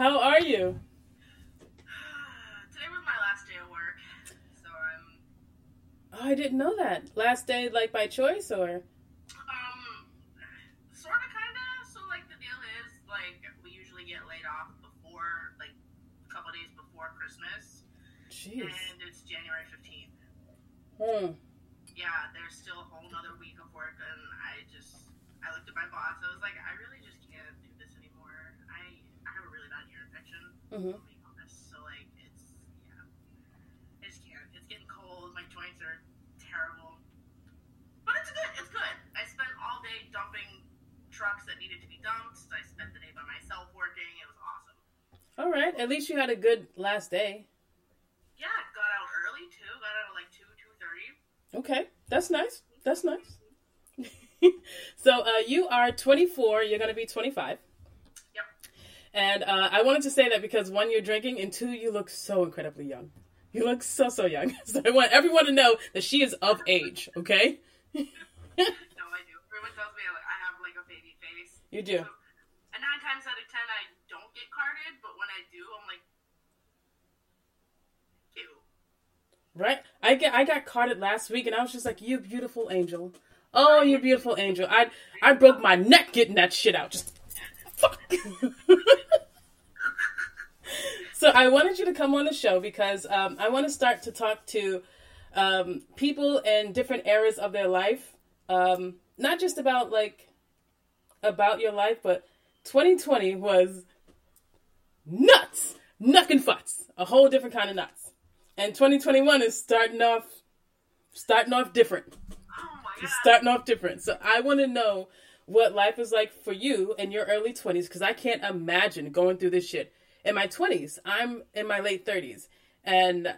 How are you? Today was my last day of work, so I'm Oh, I didn't know that. Last day, like by choice, or um sort of kind of. So like the deal is like we usually get laid off before like a couple days before Christmas, jeez. and it's January fifteenth. Hmm. Yeah, there's still a whole nother week of work, and I just I looked at my boss. I was like, I really just can't do this anymore. I I have a really bad ear Mhm. To honest, so like it's yeah, I just can't. It's getting cold. My joints are terrible, but it's good. It's good. I spent all day dumping trucks that needed to be dumped. I spent the day by myself working. It was awesome. All right. At least you had a good last day. Yeah, got out early too. Got out at like two two thirty. Okay, that's nice. That's nice. so uh, you are 24. You're gonna be 25. And uh, I wanted to say that because one, you're drinking, and two, you look so incredibly young. You look so so young. So I want everyone to know that she is of age. Okay. No, I do. Everyone tells me I have like a baby face. You do. And nine times out of ten, I don't get carded, but when I do, I'm like, cute. Right? I get I got carded last week and I was just like, You beautiful angel. Oh, you beautiful angel. I I broke my neck getting that shit out. Just fuck. so I wanted you to come on the show because um, I want to start to talk to um, people in different eras of their life. Um, not just about like about your life, but 2020 was nuts, nuck and futs, a whole different kind of nuts. And 2021 is starting off, starting off different, Oh my god. Starting off different. So I want to know what life is like for you in your early 20s because I can't imagine going through this shit. In my 20s, I'm in my late 30s, and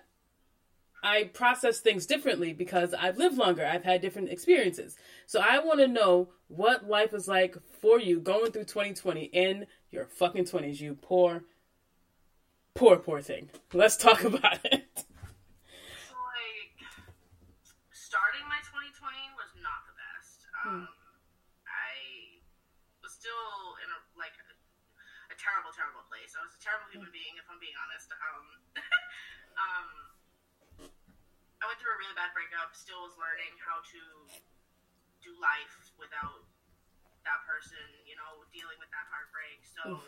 I process things differently because I've lived longer. I've had different experiences. So I want to know what life is like for you going through 2020 in your fucking 20s, you poor, poor, poor thing. Let's talk about it. Like, starting my 2020 was not the best. Um, I was still in a like a, a terrible, terrible place. I was a terrible human being, if I'm being honest. Um, um, I went through a really bad breakup. Still was learning how to do life without that person. You know, dealing with that heartbreak. So.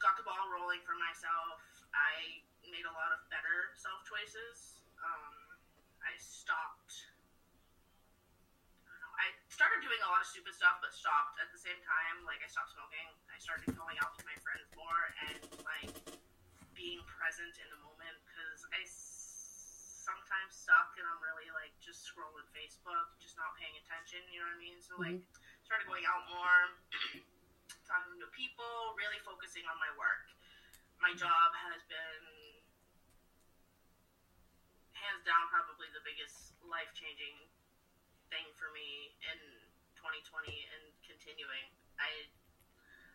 Got the ball rolling for myself. I made a lot of better self choices. Um, I stopped. I don't know. I started doing a lot of stupid stuff, but stopped at the same time. Like I stopped smoking. I started going out with my friends more and like being present in the moment because I s- sometimes suck and I'm really like just scrolling Facebook, just not paying attention. You know what I mean? So like mm-hmm. started going out more, talking to people, really focusing on my work. My mm-hmm. job has been hands down probably the biggest life changing thing for me in 2020 and continuing. I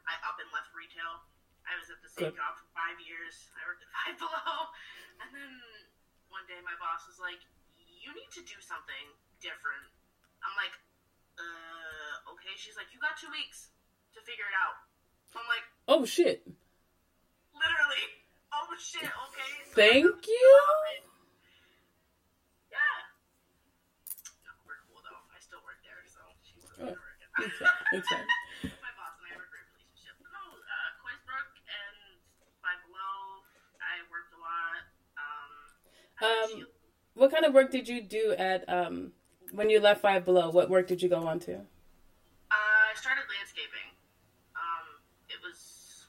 I up and left retail. I was at the same Good. job for five years. I worked at Five Below, and then one day my boss was like, "You need to do something different." I'm like, "Uh, okay." She's like, "You got two weeks to figure it out." I'm like, Oh shit. literally, oh shit, okay. So Thank you. Yeah. No, we're cool though. I still work there, so she's still Oh, working. It's fine. It's fine. My boss and I have a great relationship. No, uh, and Five Below, I worked a lot. Um, Um, What kind of work did you do at um when you left Five Below? What work did you go on to? Uh, I started landscaping. Um, it was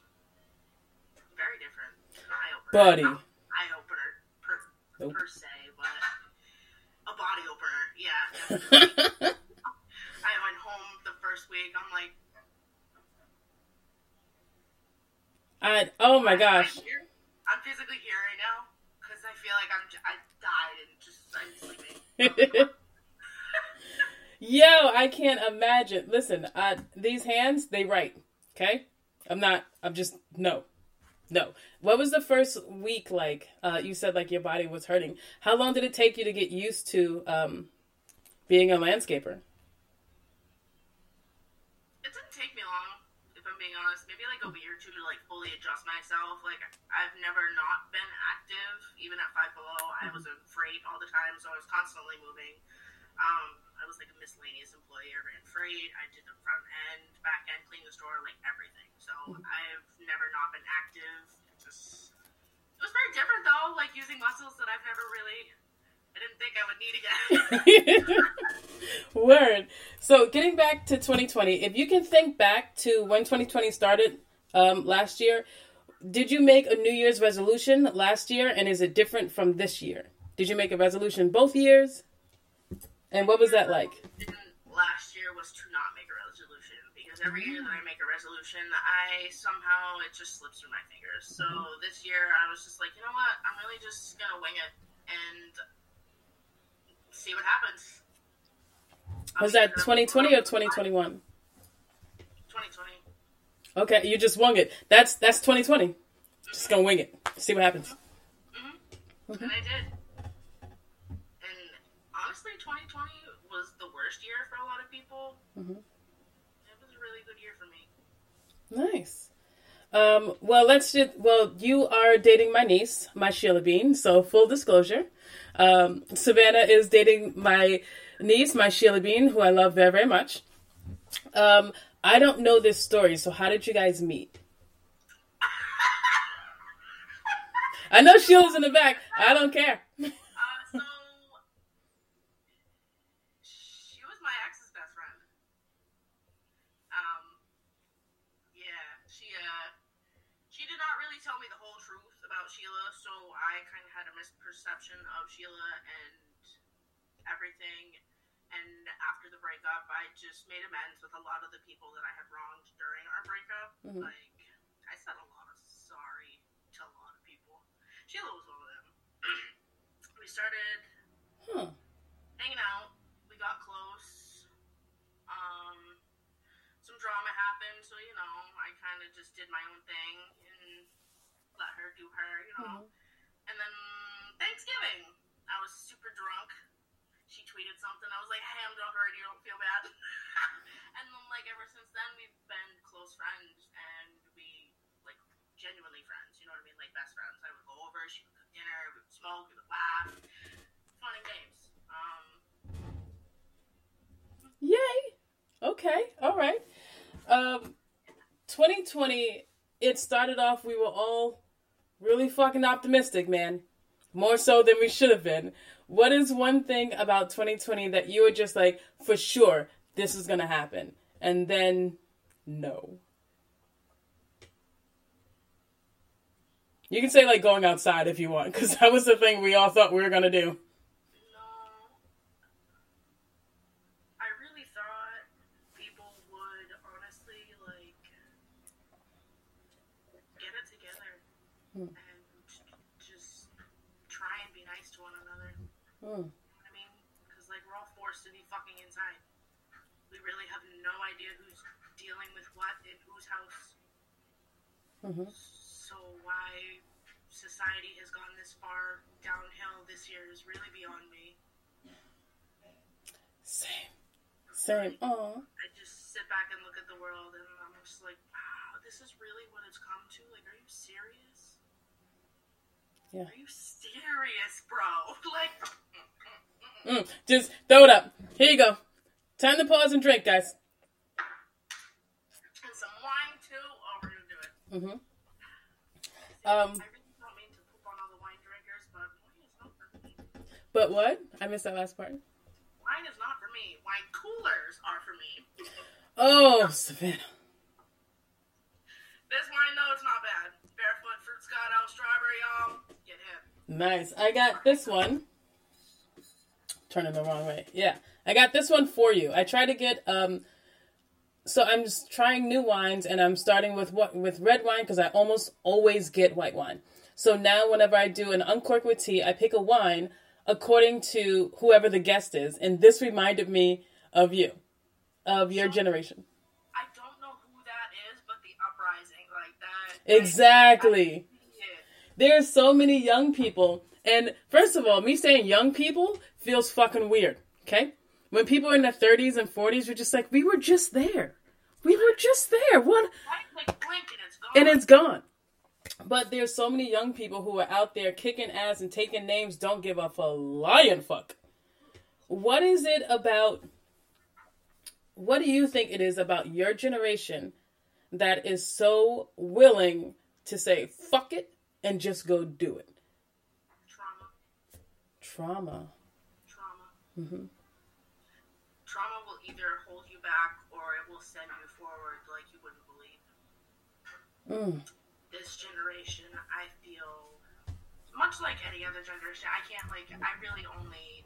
very different. Eye opener. Buddy. Not Eye opener per, Nope. per se, but a body opener. Yeah. wig. I'm like, I oh my gosh. I'm. I'm physically here right now because I feel like I'm I died and just I'm sleeping. Yo, I can't imagine. Listen, uh, these hands, they write. Okay, I'm not. I'm just no. No. What was the first week like? Uh, you said like your body was hurting. How long did it take you to get used to um, being a landscaper? Fully adjust myself. Like I've never not been active, even at Five Below. I was in freight all the time, so I was constantly moving. Um, I was like a miscellaneous employee. I ran freight. I did the front end, back end, clean the store, like everything. So I've never not been active. It just it was very different though, like using muscles that I've never really. I didn't think I would need again. Word. So getting back to 2020, if you can think back to when 2020 started um, last year, did you make a New Year's resolution last year, and is it different from this year? Did you make a resolution both years? And what was that like? Last year was to not make a resolution because every year that I make a resolution, I somehow it just slips through my fingers. So this year I was just like, you know what? I'm really just gonna wing it and see what happens. Was that 2020 or 2021? 2020. Okay, you just wung it. That's that's 2020. Just gonna wing it. See what happens. And I did. And honestly, 2020 was the worst year for a lot of people. Mhm. It was a really good year for me. Nice. Um, well, let's just. Well, you are dating my niece, my Sheila Bean. So full disclosure, um, Savannah is dating my niece, my Sheila Bean, who I love very very much. Um, I don't know this story, so how did you guys meet? I know Sheila's in the back. I don't care. Uh, so she was my ex's best friend. Um, yeah, she uh, she did not really tell me the whole truth about Sheila, so I kind of had a misperception of Sheila and everything. And after the breakup, I just made amends with a lot of the people that I had wronged during our breakup. Mhm. Like, I said a lot of sorry to a lot of people. Sheila was one of them. we started Huh. hanging out. We got close. Um, some drama happened, so you know, I kind of just did my own thing and let her do her, you know. And then Thanksgiving, I was super drunk. She tweeted something. I was like, "Hey, I'm drunk already. Don't feel bad." and then, like, ever since then, we've been close friends, and we like genuinely friends. You know what I mean? Like best friends. I would go over. She would cook dinner. We would smoke. We would laugh. Fun and games. Um, Yay. Okay. All right. Um, 2020, it started off, we were all really fucking optimistic, man. More so than we should have been. What is one thing about 2020 that you were just like, for sure, this is going to happen? And then, no. You can say, like, going outside if you want, because that was the thing we all thought we were going to do. No. I really thought people would honestly like get it together Hmm. and just try and be nice to one another. Hmm. I mean, because like we're all forced to be fucking inside. We really have no idea who's dealing with what in whose house. Mhm. So why society has gone this far downhill this year is really beyond me. Same. Same. Oh. I just sit back and look at the world and I'm just like, wow, this is really what it's come to? Like, are you serious? Yeah. Are you serious, bro? Like, Mm, just throw it up. Here you go. Time to pause and drink, guys. and some wine too? Oh, we're gonna do it. Mm-hmm. I Um, really don't mean to poop on all the wine drinkers, but wine is not for me. but what? I missed that last part. Wine is not for me. Wine coolers are for me. Oh, Savannah. This wine, though, it's not bad. Barefoot Fruitscato strawberry, y'all. Get him. Nice. I got this one. Turning the wrong way. Yeah. I got this one for you. I try to get um so I'm just trying new wines, and I'm starting with what with red wine because I almost always get white wine. So now, whenever I do an uncork with tea, I pick a wine according to whoever the guest is, and this reminded me of you, of your generation. I don't know who that is, but the uprising like that. Exactly. Yeah. There's so many young people, and first of all, me saying young people feels fucking weird. Okay, when people are in their 30s and 40s, we're just like, we were just there. We were just there. What? Right? Like blink and it's gone. and it's gone. But there's so many young people who are out there kicking ass and taking names, don't give up a lion fuck. What is it about? What do you think it is about your generation that is so willing to say fuck it and just go do it? trauma. Trauma. Trauma. Mhm. Trauma will either hold you back or it will send you forward like you wouldn't believe. Mm. This generation, I feel, much like any other generation, I can't like. I really only.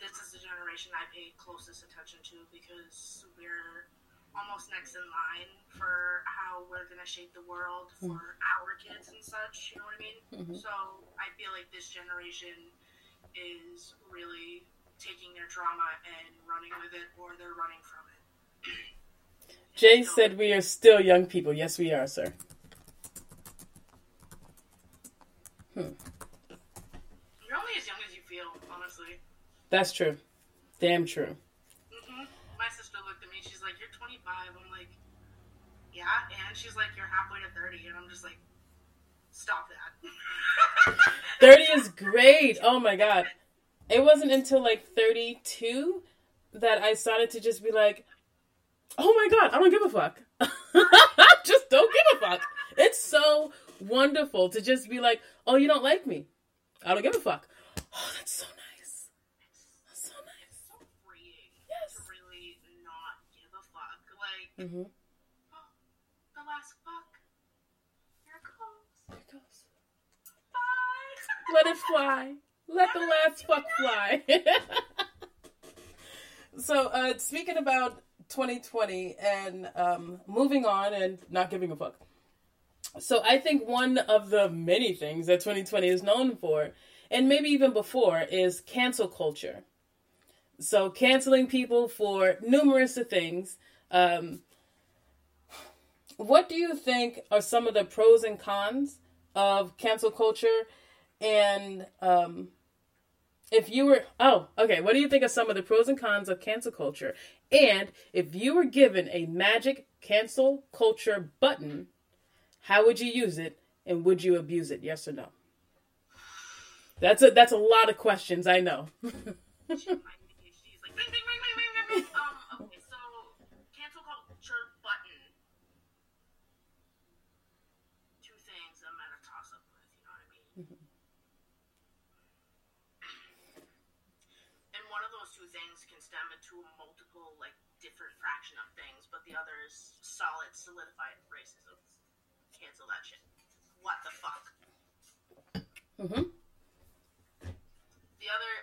This is the generation I pay closest attention to because we're almost next in line for how we're gonna shape the world for our kids and such. You know what I mean? Mhm. So I feel like this generation is really taking their trauma and running with it, or they're running from it. Jay said we are still young people. Yes, we are, sir. Hmm. You're only as young as you feel, honestly. That's true. Damn true. hmm My sister looked at me. She's like, "You're 25." I'm like, "Yeah," and she's like, "You're halfway to 30," and I'm just like, "Stop that." 30 is great. Oh my god. It wasn't until like 32 that I started to just be like, oh my god, I don't give a fuck. just don't give a fuck. It's so wonderful to just be like, oh, you don't like me. I don't give a fuck. Oh, that's so nice. That's so nice. so freeing Yes. to really not give a fuck. Like, Mm-hmm. oh, the last fuck. Here it goes. There it goes. Bye. Let it fly. Let the last fuck fly. so, uh, speaking about 2020 and um, moving on and not giving a fuck. So, I think one of the many things that 2020 is known for, and maybe even before, is cancel culture. So, canceling people for numerous things. Um, what do you think are some of the pros and cons of cancel culture? And um, if you were, oh, okay, what do you think of some of the pros and cons of cancel culture? And if you were given a magic cancel culture button, how would you use it and would you abuse it? Yes or no? That's a that's a lot of questions. I know. My ADHD is like, bing, bing, bing, bing, bing, bing, bing. Um, okay, so, cancel culture button. Two things I'm at a toss up with, you know what I mean? and one of those two things can stem into a multiple, different fraction of things, but the other is solid, solidified racism. Cancel that shit. What the fuck? hmm The other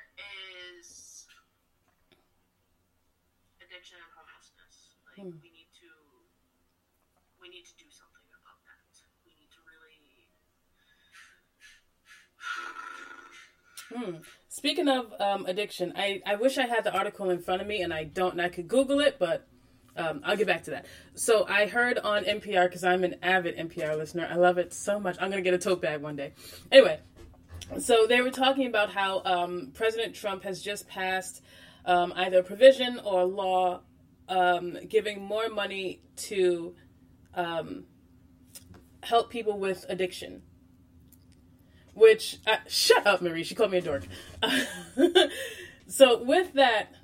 is addiction and homelessness. Like Hmm. we need to we need to do something about that. We need to really Hmm. Speaking of um, addiction, I, I wish I had the article in front of me and I don't, and I could Google it, but um, I'll get back to that. So I heard on NPR because I'm an avid NPR listener. I love it so much. I'm gonna get a tote bag one day. Anyway, so they were talking about how um, President Trump has just passed um, either a provision or a law um, giving more money to um, help people with addiction. Which, uh, shut up, Marie. She called me a dork. so, with that,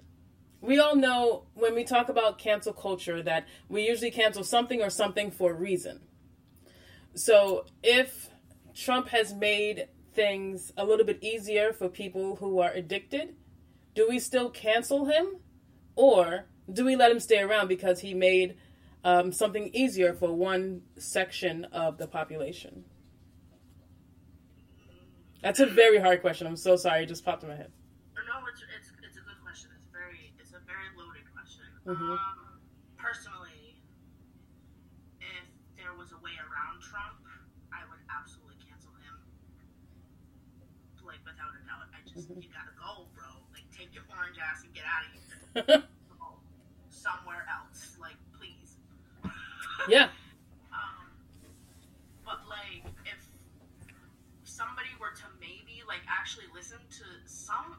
we all know when we talk about cancel culture that we usually cancel something or something for a reason. So, if Trump has made things a little bit easier for people who are addicted, do we still cancel him? Or do we let him stay around because he made um, something easier for one section of the population? That's a very hard question. I'm so sorry. It just popped in my head. no, it's, it's it's a good question. It's very it's a very loaded question. Mhm. Um personally, if there was a way around Trump, I would absolutely cancel him. Like without a doubt, I just you gotta go, bro. Like take your orange ass and get out of here. Somewhere else, like please. yeah. Um, but like, if somebody were to maybe like actually listen to some,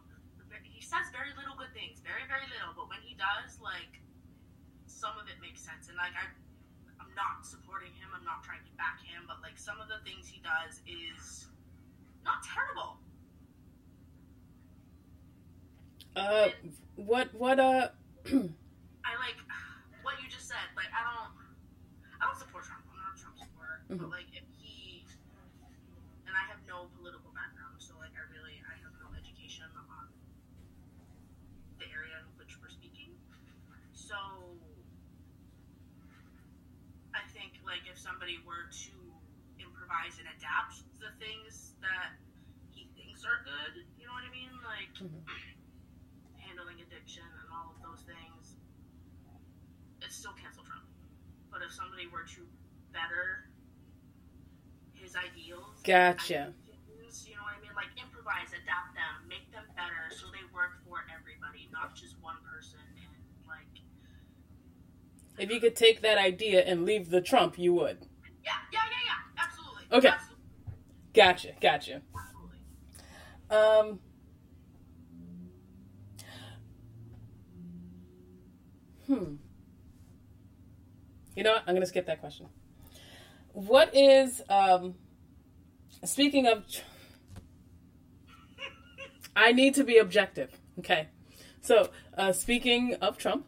he says very little good things, very very little. But when he does, like, some of it makes sense. And like, I, I'm not supporting him. I'm not trying to back him. But like, some of the things he does is not terrible. Uh, what what uh? I like what you just said. Like, I don't, I don't support Trump. I'm not a Trump supporter. But Mhm. like, if he, and I have no political background, so like, I really, I have no education on the area in which we're speaking. So, I think like if somebody were to improvise and adapt the things that he thinks are good, you know what I mean? Like Mhm. handling addiction and all of those things, it's still cancel Trump. But if somebody were to better his ideals, Gotcha. ideas, you know what I mean? Like improvise, adapt them, make them better so they work for everybody, not just one person. And like, If you could take that idea and leave the Trump, you would. yeah, yeah, yeah, yeah, absolutely. Okay. Gotcha. Gotcha. Um. Hmm. You know what? I'm gonna skip that question. What is um? Speaking of, I need to be objective. Okay, so uh, speaking of Trump,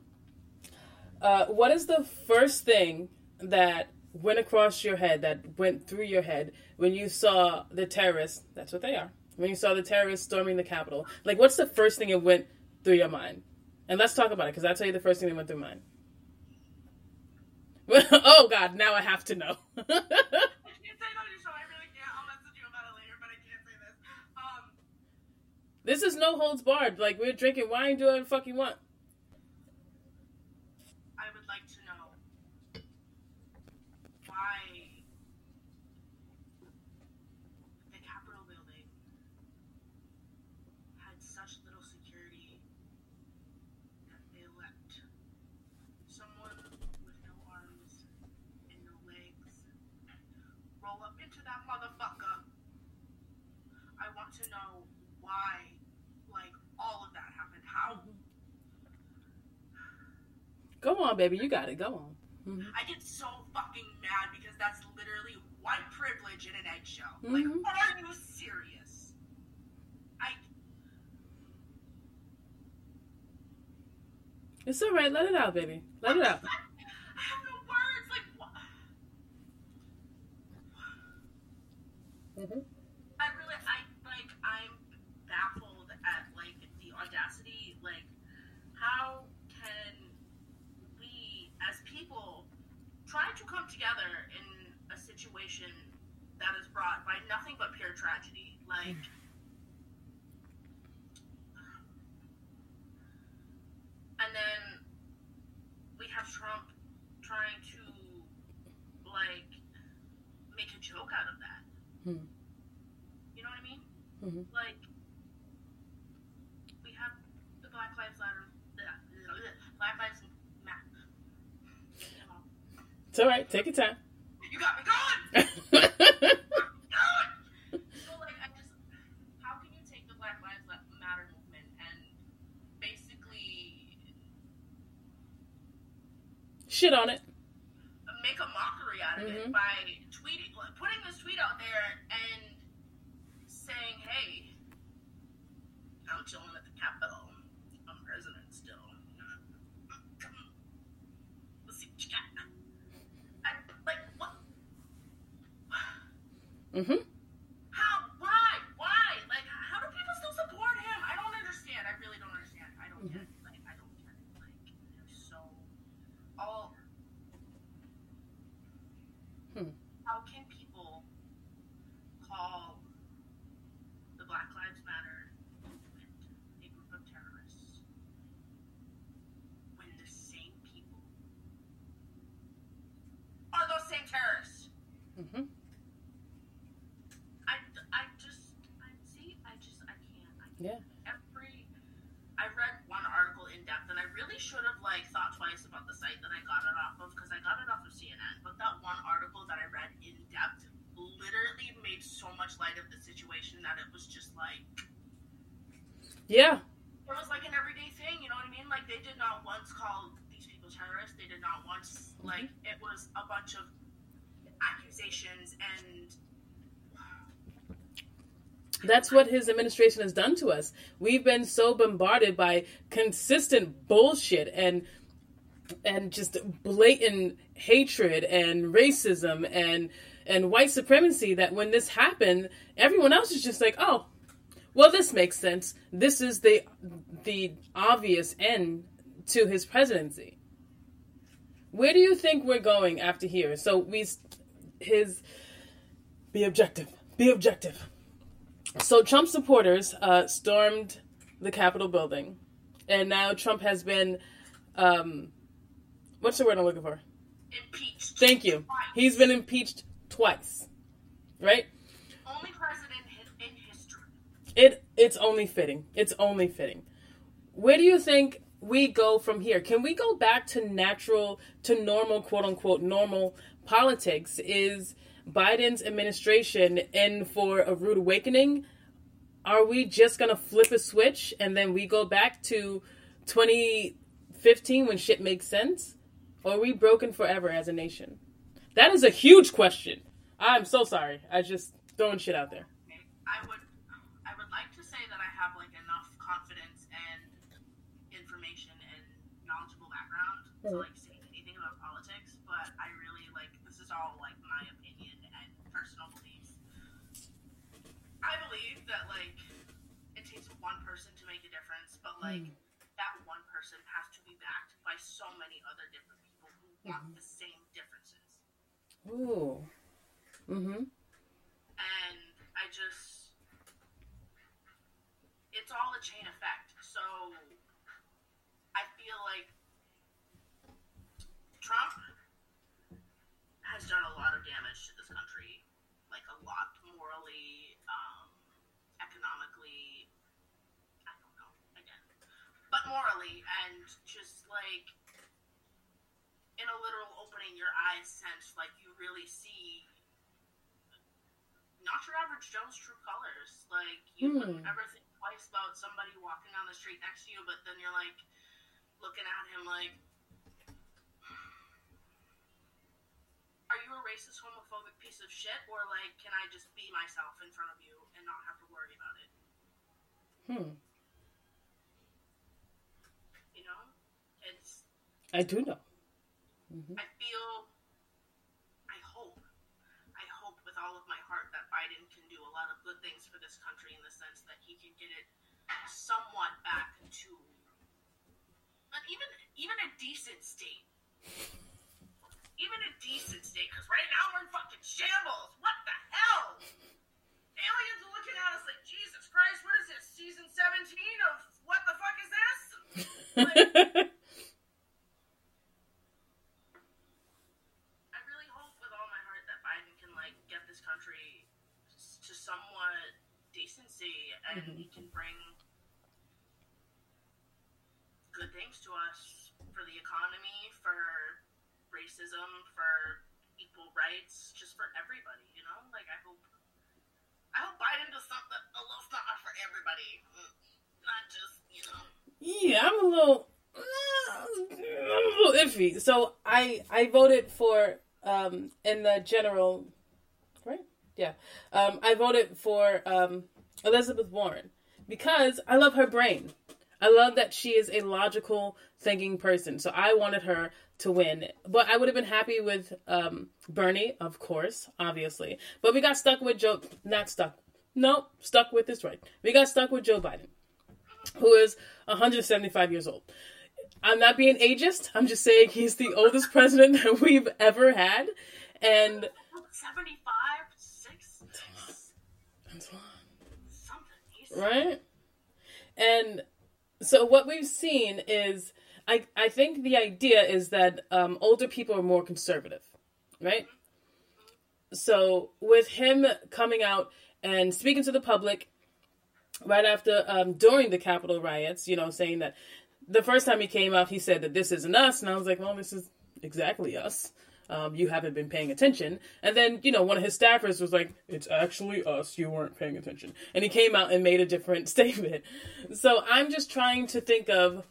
uh, what is the first thing that went across your head, that went through your head when you saw the terrorists? That's what they are. When you saw the terrorists storming the Capitol, like what's the first thing that went through your mind? And let's talk about it because I'll tell you the first thing that went through mine. oh God! Now I have to know. I can't say no to your show. I really can't. I'll message you about it later, but I can't say this. Um, is no holds barred. Like we're drinking wine, do whatever the fuck you want. I would like to know why the Capitol building had such little security that they let someone with no arms and no legs roll up into that motherfucker. I want to know why, like, all of that happened. How Go on, baby. You got it. Go on. Mhm. I get so fucking mad because that's literally white privilege in an eggshell. Like, Mhm. are you serious? I It's all right. Let it out, baby. Let it out. I have no words. Like, what? Mhm. I really, I like, I'm baffled at like the audacity. Like, how can we, as people, try to come together in a situation that is brought by nothing but pure tragedy? Like, and then we have Trump trying to like make a joke out of that. Hmm. You know what I mean? Mhm. Like we have the Black Lives Matter, Black Lives Matter. It's all right. Take your time. You got me going. Going. So like, I just, how can you take the Black Lives Matter movement and basically Shit on it. make a mockery out of Mhm. it by tweeting, putting this tweet out there and saying, "Hey, I'm chilling at the Capitol. I'm president still. Let's see what you got." I, like what? Mm-hmm. How? Why? Why? Like, how do people still support him? I don't understand. I really don't understand. I don't get it. Like, I don't get it. Like, they're so all. Hmm. How can people call the Black Lives Matter movement a group of terrorists when the same people Yeah. It was like an everyday thing, you know what I mean? Like they did not once call these people terrorists. They did not once mm-hmm. like it was a bunch of accusations and That's what his administration has done to us. We've been so bombarded by consistent bullshit and and just blatant hatred and racism and and white supremacy that when this happened, everyone else is just like, "Oh, well this makes sense. This is the the obvious end to his presidency." Where do you think we're going after here? So we his be objective. Be objective. So Trump supporters uh, stormed the Capitol building, and now Trump has been, um, what's the word I'm looking for? impeached. Thank you. He's been impeached twice, right? only president in, in history. It it's only fitting. It's only fitting. Where do you think we go from here? Can we go back to natural, to normal, quote unquote, normal politics? Is Biden's administration in for a rude awakening? Are we just gonna flip a switch and then we go back to 2015 when shit makes sense? Or are we broken forever as a nation? That is a huge question. I'm so sorry. I just throwing shit out there. I would I would like to say that I have like enough confidence and information and knowledgeable background to like say anything about politics, but I really like this is all like my opinion and personal beliefs. I believe that like it takes one person to make a difference, but hmm. like that one person has to be backed by so many other different people who want hmm. the same differences. Ooh. Mm-hmm. and I just it's all a chain effect. So I feel like Trump has done a lot of damage to this country, like a lot morally, um, economically. I don't know again, but morally and just like in a literal opening your eyes sense, like you really see not your average Joe's true colors. Like you wouldn't ever think twice about somebody walking down the street next to you, but then you're like looking at him like, are you a racist, homophobic piece of shit, or like, can I just be myself in front of you and not have to worry about it? Hmm. You know, it's I do know. I feel, I hope, I hope with all of my heart that Biden can do a lot of good things for this country in the sense that he can get it somewhat back to, even even a decent state, even a decent state. Because right now we're in fucking shambles. What the hell? Aliens are looking at us like Jesus Christ. What is this? Season seventeen of what the fuck is this? Like, I really hope with all my heart that Biden can like get this country to somewhat decency and mm-hmm. he can bring good things to us for the economy, for racism, for equal rights, just for everybody, you know? Like I hope I hope Biden does something a little something for everybody. Not just, you know. Yeah, I'm a little, I'm a little iffy. So I I voted for um in the general, right? Yeah, um I voted for um Elizabeth Warren because I love her brain. I love that she is a logical thinking person. So I wanted her to win, but I would have been happy with um Bernie, of course, obviously. But we got stuck with Joe. Not stuck. No, stuck with this right. We got stuck with Joe Biden who is 175 years old. I'm not being ageist. I'm just saying he's the oldest president that we've ever had. And 75, 6, something. Right? And so what we've seen is I I think the idea is that um, older people are more conservative, right? So with him coming out and speaking to the public right after um, during the Capitol riots, you know, saying that the first time he came out, he said that this isn't us, and I was like, well, this is exactly us. Um, you haven't been paying attention. And then, you know, one of his staffers was like, It's actually us. You weren't paying attention. And he came out and made a different statement. So I'm just trying to think of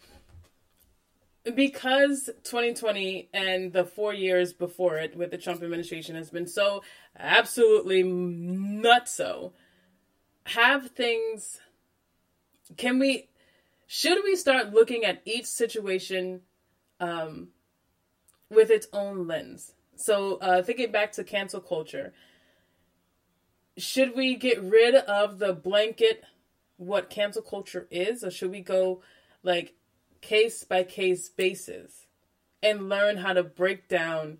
because 2020 and the four years before it with the Trump administration has been so absolutely nutso, have things. Can we, should we start looking at each situation um, with its own lens? So, uh, thinking back to cancel culture, should we get rid of the blanket what cancel culture is, or should we go like case by case basis and learn how to break down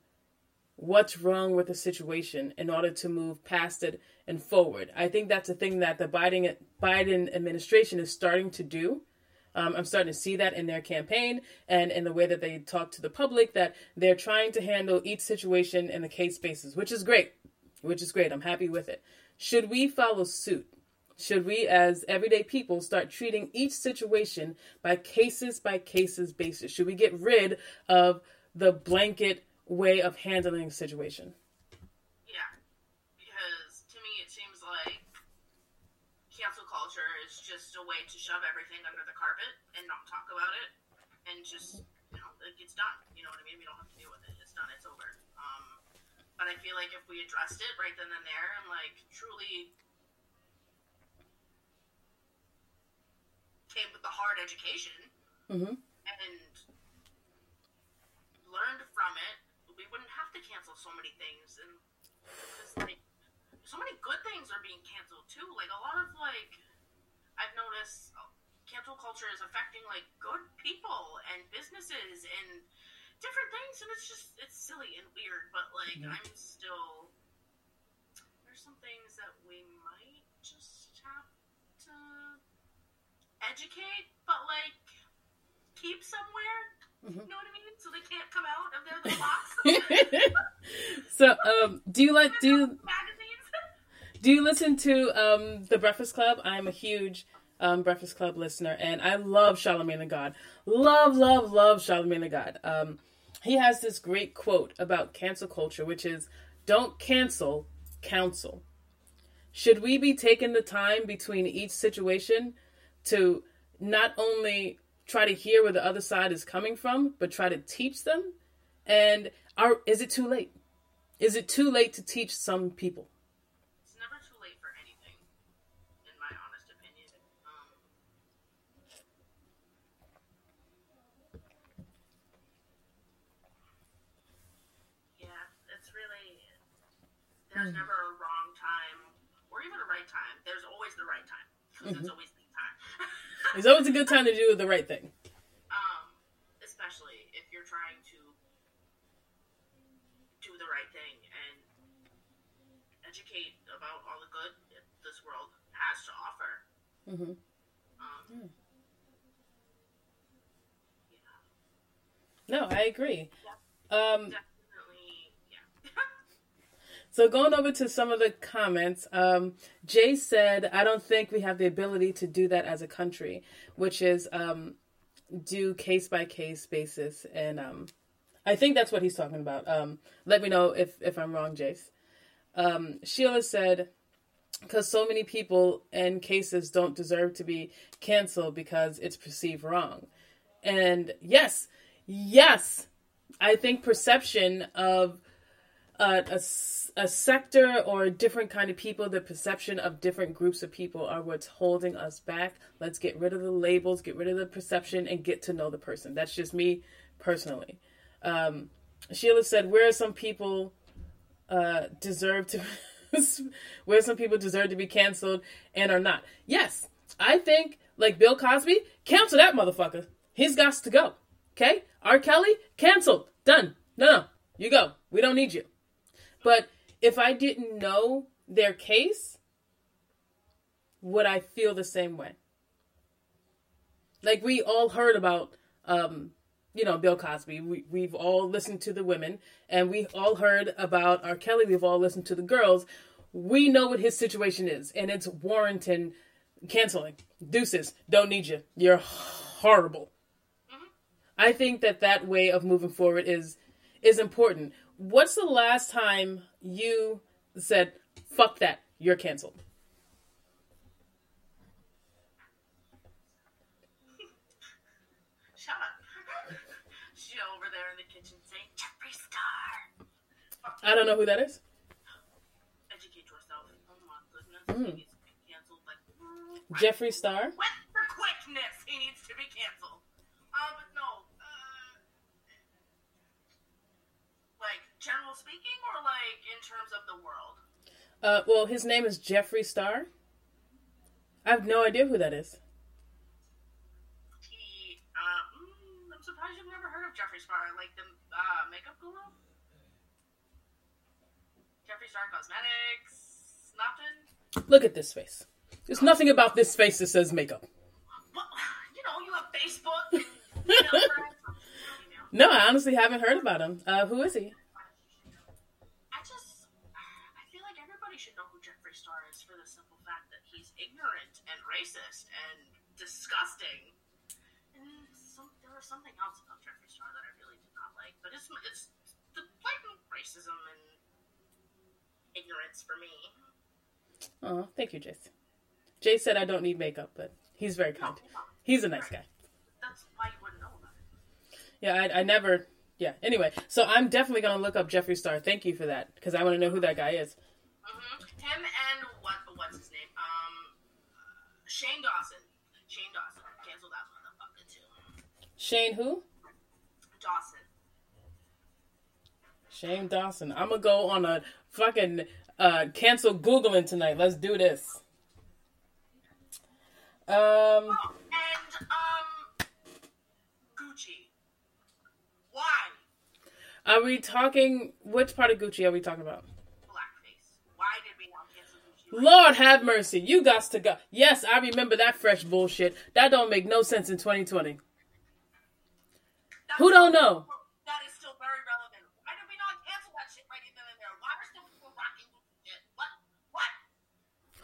what's wrong with the situation in order to move past it and forward. I think that's a thing that the Biden Biden administration is starting to do. Um, I'm starting to see that in their campaign and in the way that they talk to the public that they're trying to handle each situation in the case basis, which is great. Which is great. I'm happy with it. Should we follow suit? should we as everyday people start treating each situation by cases by cases basis should we get rid of the blanket way of handling a situation Yeah, because to me it seems like cancel culture is just a way to shove everything under the carpet and not talk about it, and just you know it, it's done. You know what I mean? We don't have to deal with it. It's done. It's over. Um, but I feel like if we addressed it right then and there and like truly came with a hard education mm-hmm. and learned from it, we wouldn't have to cancel so many things. And like so many good things are being canceled too. Like a lot of like I've noticed cancel culture is affecting like good people and businesses and different things, and it's just it's silly and weird. But like Mhm. I'm still there's some things that we might just have to educate, but like keep somewhere. Mhm. You know what I mean? So they can't come out of their little box. so um do you like do you. Do you listen to um, the Breakfast Club? I'm a huge um, Breakfast Club listener, and I love Charlemagne the God. Love, love, love Charlemagne the God. Um, he has this great quote about cancel culture, which is "Don't cancel, counsel." Should we be taking the time between each situation to not only try to hear where the other side is coming from, but try to teach them? And are is it too late? Is it too late to teach some people? It's never too late for anything, in my honest opinion. Um, yeah, it's really there's never a wrong time or even a right time. There's always the right time because it's always the time. It's always a good time to do the right thing. um, especially if you're trying to do the right thing and educate about all the good that this world has to offer. Mhm. Um, No, I agree. Um, yeah. So going over to some of the comments, um, Jay said, "I don't think we have the ability to do that as a country, which is um, do case by case basis." And um, I think that's what he's talking about. Um, let me know if if I'm wrong, Jace. Um, Sheila said, "Because so many people and cases don't deserve to be canceled because it's perceived wrong." And yes, yes, I think perception of a, s- a sector or a different kind of people, the perception of different groups of people are what's holding us back. Let's get rid of the labels, get rid of the perception, and get to know the person. That's just me personally. Um, Sheila said, "Where are some people uh, deserve to? where some people deserve to be canceled and are not? Yes, I think like Bill Cosby, cancel that motherfucker. He's got to go. Okay, R. Kelly, canceled, done. No, no, you go. We don't need you." But if I didn't know their case, would I feel the same way? Like we all heard about, um, you know, Bill Cosby. We we've all listened to the women, and we all heard about R. Kelly. We've all listened to the girls. We know what his situation is, and it's warranting canceling. Deuces, don't need you. You're horrible. I think that that way of moving forward is is important. What's the last time you said, fuck that, you're canceled? Shut up. she over there in the kitchen saying, Jeffree Star. I don't know who that is. Educate yourself. Oh my goodness. Mm. He needs to be canceled. Like, Jeffree Star. with the quickness, he needs to be canceled. Uh, but no. Uh, like, general speaking, or like in terms of the world? Uh, well, his name is Jeffree Star. I have no idea who that is. He, uh, mm, I'm surprised you've never heard of Jeffree Star, like the uh, makeup guru. Jeffree Star Cosmetics, nothing. Look at this face. There's nothing about this face that says makeup. Well, you know, you have Facebook. And, you know. No, I honestly haven't heard about him. Uh, who is he? I just, I feel like everybody should know who Jeffree Star is for the simple fact that he's ignorant and racist and disgusting. And some, there was something else about Jeffree Star that I really did not like, but it's it's the blatant racism and ignorance for me. Oh, thank you, Jace. Jay said I don't need makeup, but he's very kind. He's a nice guy. That's why you wouldn't know about it. Yeah, I, I never. Yeah. Anyway, so I'm definitely gonna look up Jeffree Star. Thank you for that because I want to know who that guy is. Shane Dawson. Shane Dawson. Cancel that motherfucker too. Shane who? Dawson. Shane Dawson. I'm gonna go on a fucking uh, cancel googling tonight. Let's do this. Um, And um, Gucci. Why are we talking? Which part of Gucci are we talking about? Lord have mercy. You got to go. Yes, I remember that fresh bullshit. That don't make no sense in 2020. That's Who don't know? That is still very relevant. Why did we not cancel that shit right then and there? Why are still people rocking shit? What? What?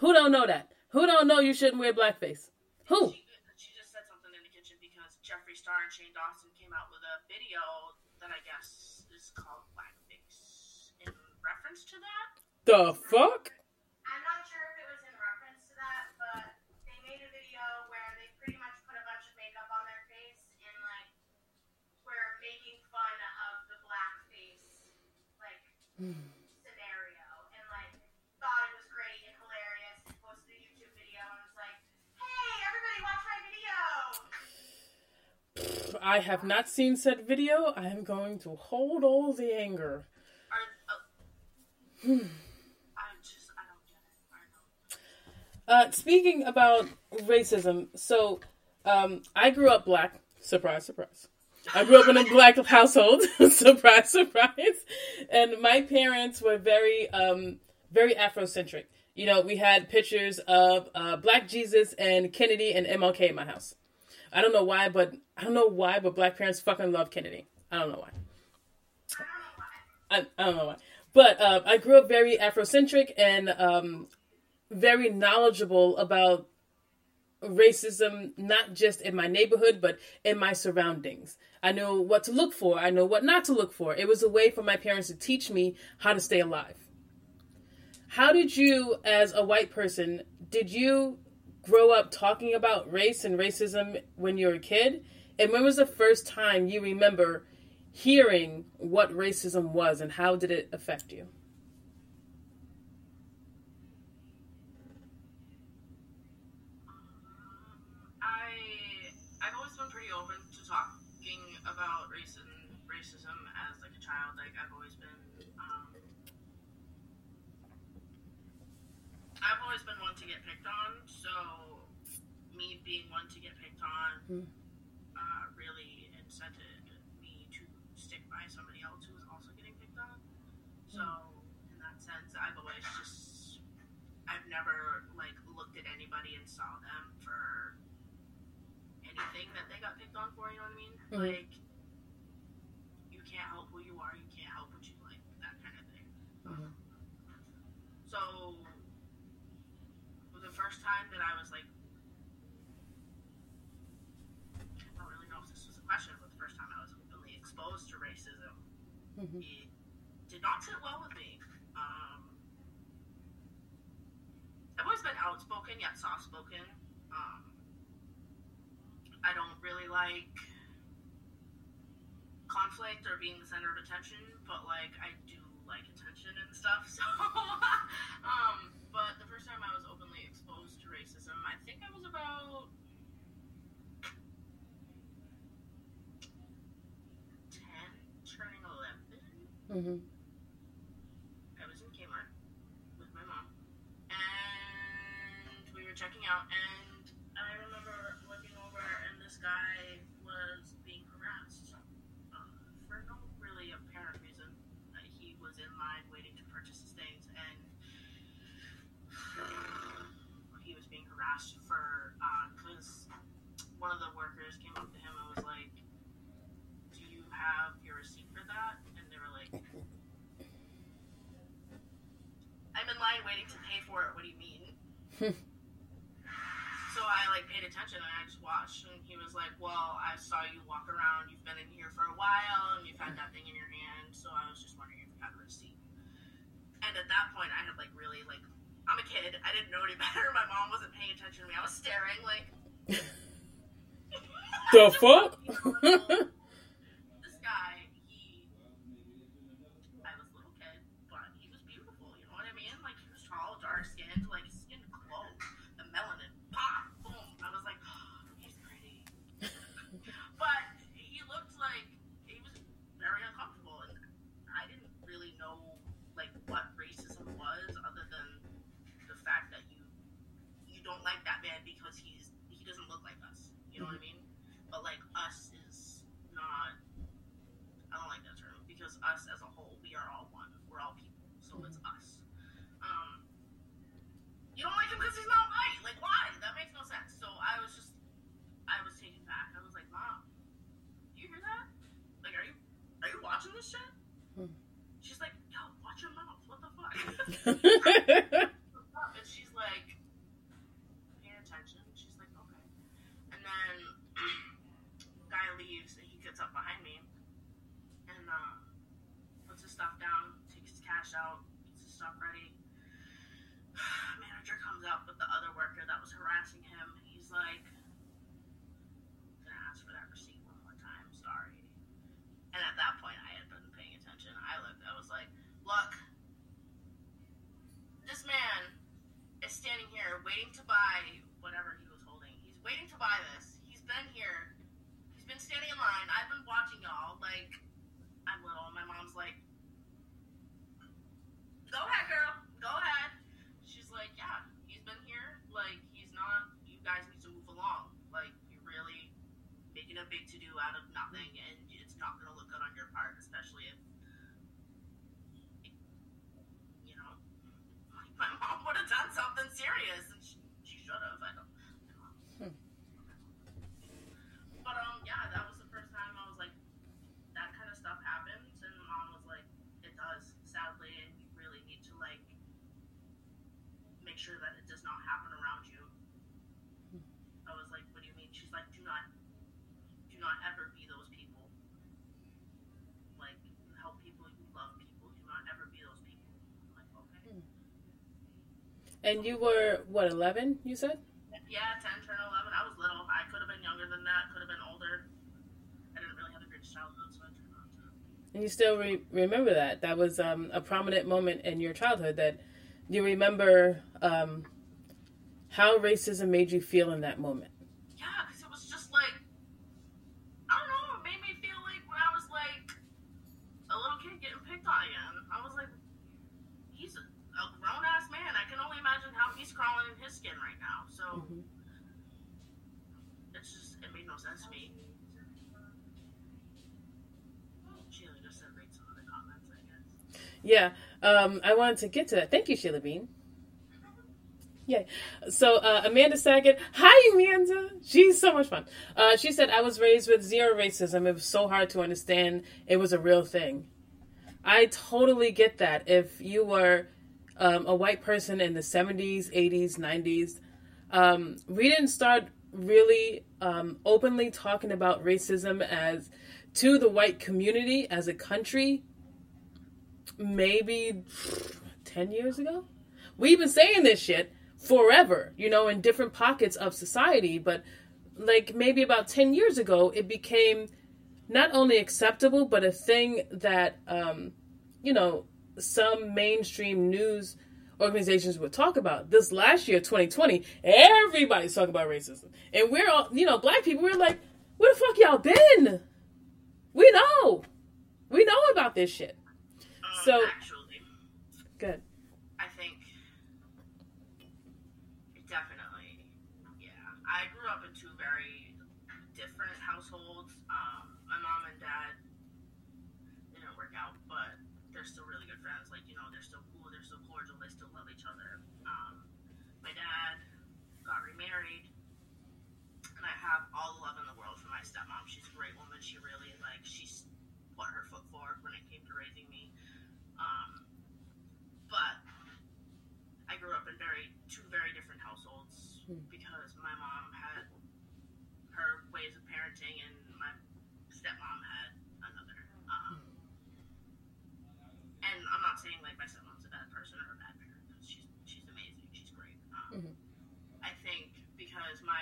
Who don't know that? Who don't know you shouldn't wear blackface? Who? She, she just said something in the kitchen because Jeffree Star and Shane Dawson came out with a video that I guess is called Blackface. In reference to that? The fuck? I'm not sure if it was in reference to that, but they made a video where they pretty much put a bunch of makeup on their face and like were making fun of the blackface like scenario and like thought it was great and hilarious. Posted a YouTube video and was like, "Hey, everybody, watch my video!" I have not seen said video. I am going to hold all the anger. Are, uh, I just, I don't get it. Uh, speaking about racism, so um, I grew up black. Surprise, surprise. I grew up in a black household. surprise, surprise. And my parents were very, um, very Afrocentric. You know, we had pictures of uh, Black Jesus and Kennedy and MLK in my house. I don't know why, but I don't know why, but black parents fucking love Kennedy. I don't know why. I, I don't know why. But uh, I grew up very Afrocentric and um, very knowledgeable about racism, not just in my neighborhood, but in my surroundings. I know what to look for, I know what not to look for. It was a way for my parents to teach me how to stay alive. How did you, as a white person, did you grow up talking about race and racism when you were a kid? And when was the first time you remember hearing what racism was and how did it affect you? I I've always been pretty open to talking about race and racism as like a child. Like I've always been um, I've always been one to get picked on. So me being one to get on uh, really incented me to stick by somebody else who was also getting picked on. So in that sense, I've always just I've never like looked at anybody and saw them for anything that they got picked on for. You know what I mean? Mhm. Like you can't help who you are. You can't help what you like. That kind of thing. Mhm. So the first time that I was like, I don't really know if this was question, but the first time I was openly exposed to racism, Mhm. it did not sit well with me. Um, I've always been outspoken yet soft spoken. Um, I don't really like conflict or being the center of attention, but like I do like attention and stuff. So, um, but the first time I was openly exposed to racism, I think I was about ten, turning eleven. Mm-hmm. I was in Kmart with my mom, and we were checking out, and I remember looking over, and this guy was being harassed uh, for no really apparent reason. Uh, he was in line waiting to purchase his things, and he was being harassed for because one of the workers came up to him and was like, "Do you have your receipt for that?" In line waiting to pay for it. What do you mean? so I like paid attention and I just watched, and he was like, "Well, I saw you walk around. You've been in here for a while, and you've had that thing in your hand. So I was just wondering if you had a receipt." And at that point, I had like really like I'm a kid. I didn't know any better. My mom wasn't paying attention to me. I was staring like. The fuck? this guy, he, I was a little kid, but he was beautiful. You know what I mean? Like he was tall, dark skinned, like his skin glowed, the melanin, pop, boom. I was like, oh, he's pretty. but he looked like he was very uncomfortable, and I didn't really know like what racism was, other than the fact that you you don't like that man because he's he doesn't look like us. You know what I mean? But like us is not. I don't like that term because us as a whole, we are all one. We're all people, so it's us. Um, you don't like him because he's not white. Like why? That makes no sense. So I was just, I was taken back. I was like, Mom, do you hear that? Like, are you are you watching this shit? Hmm. She's like, Yo, watch your mouth. What the fuck? and she's like, pay attention. She's like, okay. And then guy leaves and he gets up behind me and uh, puts his stuff down, takes his cash out, gets his stuff ready. Manager comes up with the other worker that was harassing him. He's like, gonna ask for that receipt one more time. Sorry. And at that point, I had been paying attention. I looked. I was like, look, this man is standing here waiting to buy whatever he was holding. He's waiting to buy this. He's been here. He's been standing in line. I've been watching y'all. Like, I'm little. My mom's like, go ahead, girl. Go ahead. She's like, yeah, he's been here. Like, he's not. You guys need to move along. Like, you're really making a big to do out of nothing, and it's not to look good on your part, especially if, you know, my mom would have done something serious, and she, she should have. I don't. I don't know. But um, yeah, that was the first time I was like, that kind of stuff happens, and mom was like, it does, sadly, and you really need to like make sure that it does not happen around you. I was like, what do you mean? She's like, do not, do not ever be those people. Like, you help people, you love people, do not ever be those people. I'm like, okay. and you were what, eleven? You said? Yeah, 10, turn 11. I was little. I could have been younger than that, could have been older. I didn't really have a great childhood, so I turned out to. And you still re- remember that? That was um, a prominent moment in your childhood. That you remember um, how racism made you feel in that moment. Yeah, because it was just like, I don't know, it made me feel like when I was like a little kid getting picked on again. I was like, he's a, a grown ass man. I can only imagine how he's crawling in his skin right now. So it's just, it made no sense to me. Sheila just said read some of the comments, I guess. Yeah, um, I wanted to get to that. Thank you, Sheila Bean. Yay. So uh, Amanda Saget, hi Amanda. She's so much fun. Uh, she said, I was raised with zero racism. It was so hard to understand it was a real thing. I totally get that. If you were um, a white person in the 70s, 80s, 90s, um, we didn't start really um, openly talking about racism as to the white community as a country maybe 10 years ago. We've been saying this shit forever, you know, in different pockets of society, but like maybe about 10 years ago, it became not only acceptable, but a thing that, um, you know, some mainstream news organizations would talk about. This last year, 2020, everybody's talking about racism. And we're all, you know, black people, we're like, where the fuck y'all been? We know. We know about this shit. Um, So- actually, Good. I think definitely, yeah. I grew up in two very different households. Um, my mom and dad didn't work out, but they're still really good friends. Like you know, they're still cool. They're still cordial. They still love each other. Um, my dad got remarried, and I have all the love in the world for my stepmom. She's a great woman. She really like she's put her foot forward when it came to raising me. Um, but I grew up in very two very different households Hmm. because my mom had her ways of parenting and my stepmom had another. Um, and I'm not saying like my stepmom's a bad person or a bad parent because she's she's amazing. She's great. Um, Mhm. I think because my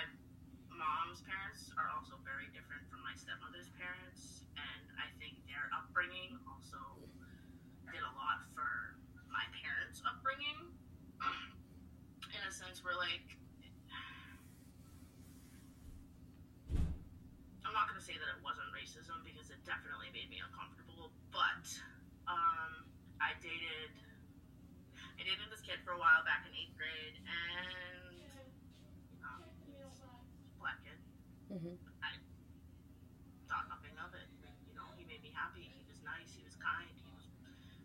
mom's parents are also very different from my stepmother's parents, and I think their upbringing also did a lot for my parents' upbringing. In a sense, where like I'm not gonna say that it wasn't racism because it definitely made me uncomfortable, but um, I dated I dated this kid for a while back in eighth grade, and um, he's a black kid hmm thought nothing of it. You know, he made me happy. He was nice. He was kind. He was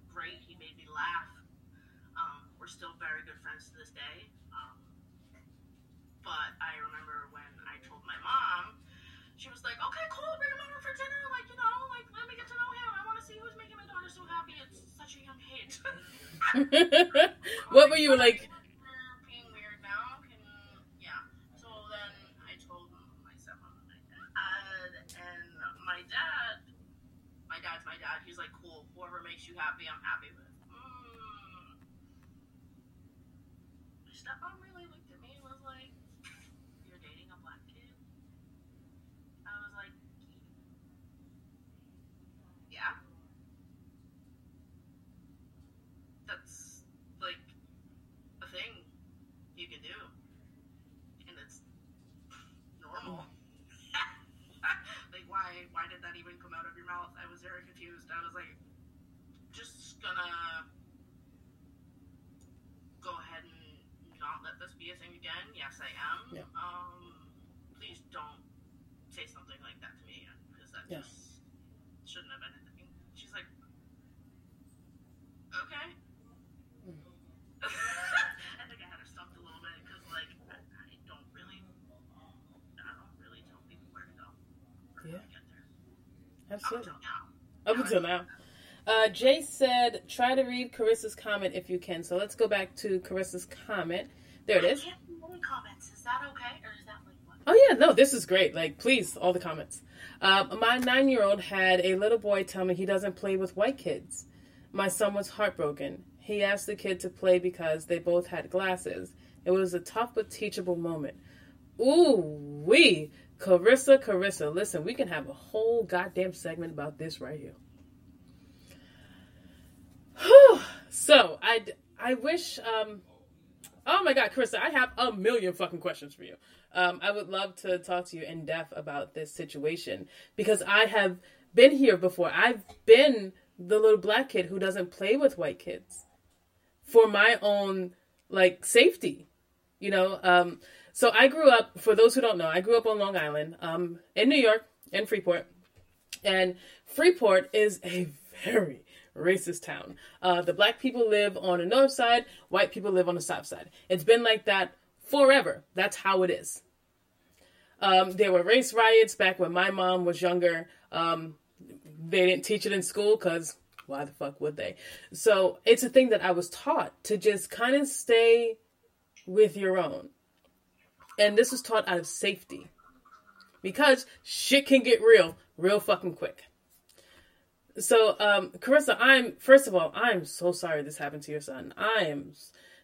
great. He made me laugh. Um, we're still very good friends to this day. Um, but I remember when I told my mom, she was like, "Okay, cool. Bring him over for dinner. Like, you know, like let me get to know him. I want to see who's making my daughter so happy at such a young age." what were you like? We're being weird now. Can yeah. So then I told my stepmom and my dad, and my dad, my dad's my dad. He's like, cool. Whoever makes you happy, I'm happy with. Mm. Stepmom really looked at me and was like, "You're dating a black kid." I was like, "Yeah." That's like a thing you can do, and it's normal. like, why? Why did that even come out mouth? I was very confused. I was like, just gonna go ahead and not let this be a thing again. Yes, I am. Yeah. Um, please don't say something like that to me again because that Yeah. just shouldn't have been a thing. She's like, okay. I think I had her stumped a little bit because, like, I, I don't really, I don't really tell people where to go or how Yeah. to get there. Up Absolutely. until now. Up until now. Uh, Jay said, try to read Carissa's comment if you can. So let's go back to Carissa's comment. There it is. I can't read any comments. Is that okay, or is that like what? Oh yeah, no, this is great. Like, please, all the comments. Uh, my nine-year-old had a little boy tell me he doesn't play with white kids. My son was heartbroken. He asked the kid to play because they both had glasses. It was a tough but teachable moment. Ooh, wee, Carissa, Carissa. Listen, we can have a whole goddamn segment about this right here. Whew. so I I wish um oh my god Carissa I have a million fucking questions for you um I would love to talk to you in depth about this situation because I have been here before I've been the little black kid who doesn't play with white kids for my own like safety you know um so I grew up for those who don't know I grew up on Long Island um in New York in Freeport and Freeport is a very racist town. Uh, the black people live on the north side, white people live on the south side. It's been like that forever. That's how it is. Um, there were race riots back when my mom was younger. Um, they didn't teach it in school because why the fuck would they? So it's a thing that I was taught to just kind of stay with your own. And this was taught out of safety because shit can get real, real fucking quick. So, um, Carissa, I'm first of all, I'm so sorry this happened to your son. I am.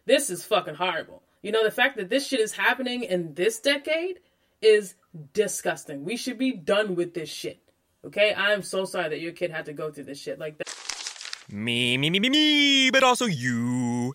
This is fucking horrible. You know, the fact that this shit is happening in this decade is disgusting. We should be done with this shit. Okay, I'm so sorry that your kid had to go through this shit like that. Me, me, me, me, me, but also you.